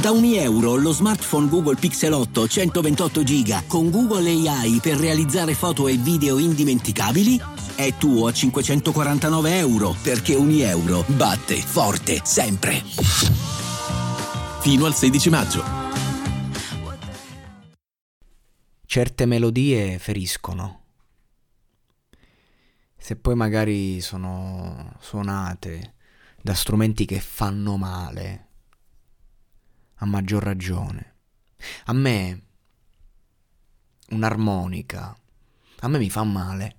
Da ogni euro lo smartphone Google Pixel 8 128 giga con Google AI per realizzare foto e video indimenticabili è tuo a 549 euro perché ogni euro batte forte sempre. Fino al 16 maggio. Certe melodie feriscono. Se poi magari sono suonate da strumenti che fanno male, a maggior ragione. A me un'armonica, a me mi fa male.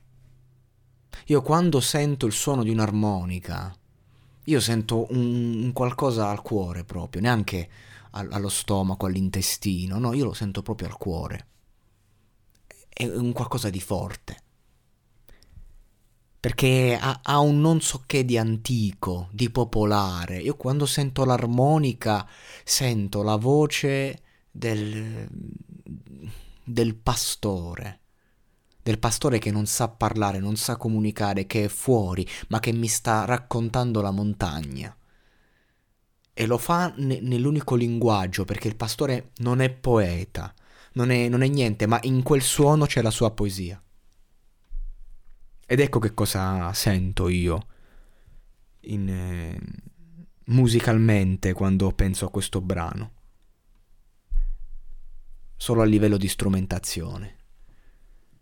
Io quando sento il suono di un'armonica, io sento un, un qualcosa al cuore proprio, neanche al, allo stomaco, all'intestino, no, io lo sento proprio al cuore. È un qualcosa di forte. Perché ha, ha un non so che di antico, di popolare. Io quando sento l'armonica sento la voce del, del pastore del pastore che non sa parlare, non sa comunicare, che è fuori, ma che mi sta raccontando la montagna. E lo fa ne- nell'unico linguaggio, perché il pastore non è poeta, non è, non è niente, ma in quel suono c'è la sua poesia. Ed ecco che cosa sento io in, eh, musicalmente quando penso a questo brano. Solo a livello di strumentazione.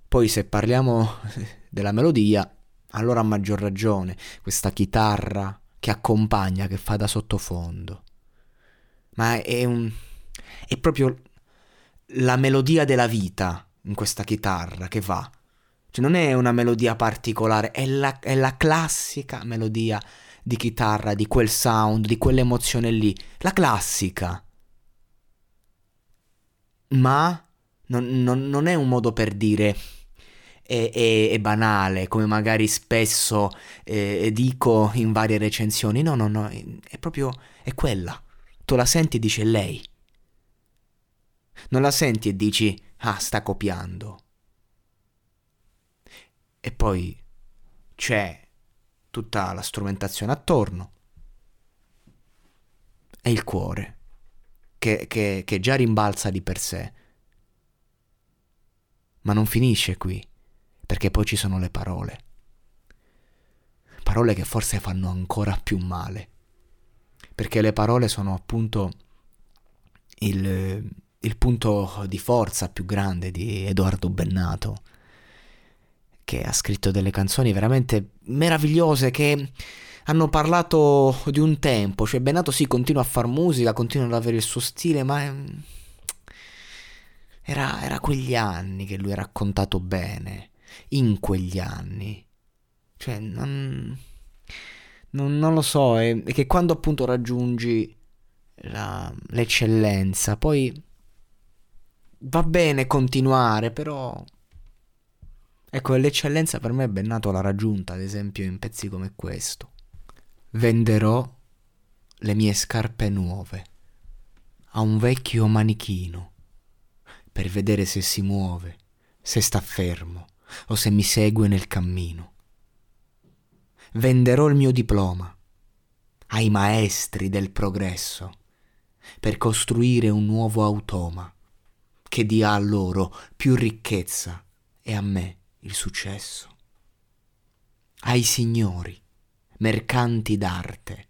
Poi se parliamo della melodia, allora a maggior ragione questa chitarra che accompagna, che fa da sottofondo. Ma è, un, è proprio la melodia della vita in questa chitarra che va. Cioè non è una melodia particolare, è la, è la classica melodia di chitarra, di quel sound, di quell'emozione lì. La classica. Ma non, non, non è un modo per dire è, è, è banale, come magari spesso eh, dico in varie recensioni. No, no, no, è proprio è quella. Tu la senti e dici lei. Non la senti e dici ah, sta copiando. E poi c'è tutta la strumentazione attorno e il cuore, che, che, che già rimbalza di per sé. Ma non finisce qui perché poi ci sono le parole. Parole che forse fanno ancora più male, perché le parole sono appunto il, il punto di forza più grande di Edoardo Bennato, che ha scritto delle canzoni veramente meravigliose che hanno parlato di un tempo, cioè Bennato sì continua a fare musica, continua ad avere il suo stile, ma era, era quegli anni che lui ha raccontato bene in quegli anni. Cioè, non, non, non lo so, è, è, che quando appunto raggiungi la, l'eccellenza, poi va bene continuare, però... Ecco, l'eccellenza per me è ben nato l'ha raggiunta, ad esempio, in pezzi come questo. Venderò le mie scarpe nuove a un vecchio manichino per vedere se si muove, se sta fermo o se mi segue nel cammino. Venderò il mio diploma ai maestri del progresso per costruire un nuovo automa che dia a loro più ricchezza e a me il successo. Ai signori, mercanti d'arte,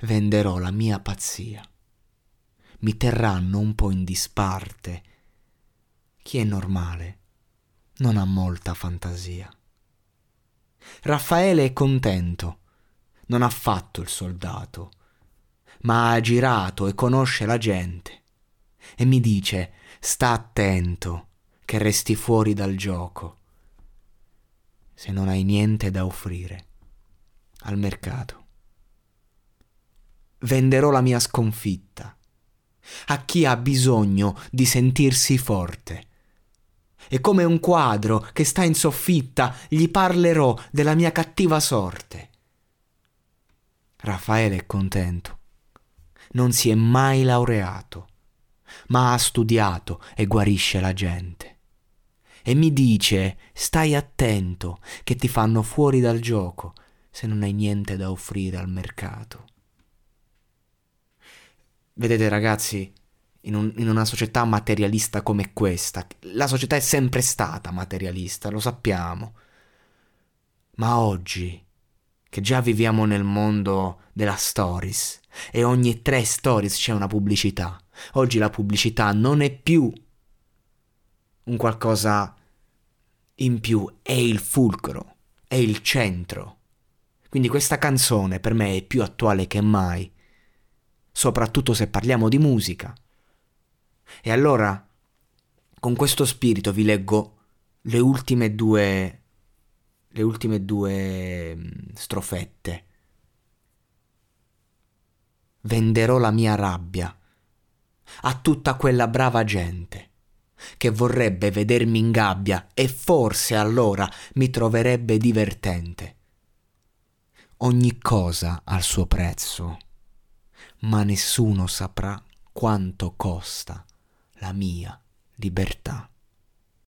venderò la mia pazzia. Mi terranno un po' in disparte. Chi è normale non ha molta fantasia. Raffaele è contento, non ha fatto il soldato, ma ha girato e conosce la gente e mi dice sta attento che resti fuori dal gioco se non hai niente da offrire al mercato. venderò la mia sconfitta. A chi ha bisogno di sentirsi forte. E come un quadro che sta in soffitta, gli parlerò della mia cattiva sorte. Raffaele è contento. Non si è mai laureato, ma ha studiato e guarisce la gente. E mi dice, stai attento, che ti fanno fuori dal gioco se non hai niente da offrire al mercato. Vedete ragazzi, in, un, in, una società materialista come questa, la società è sempre stata materialista, lo sappiamo. Ma oggi, che già viviamo nel mondo della stories, e ogni tre stories c'è una pubblicità, oggi la pubblicità non è più un qualcosa in più, è il fulcro, è il centro. Quindi questa canzone per me è più attuale che mai, soprattutto se parliamo di musica. E allora, con questo spirito vi leggo le ultime due le ultime due mm, strofette. Venderò la mia rabbia a tutta quella brava gente che vorrebbe vedermi in gabbia e forse allora mi troverebbe divertente. Ogni cosa ha il suo prezzo, ma nessuno saprà quanto costa la mia libertà.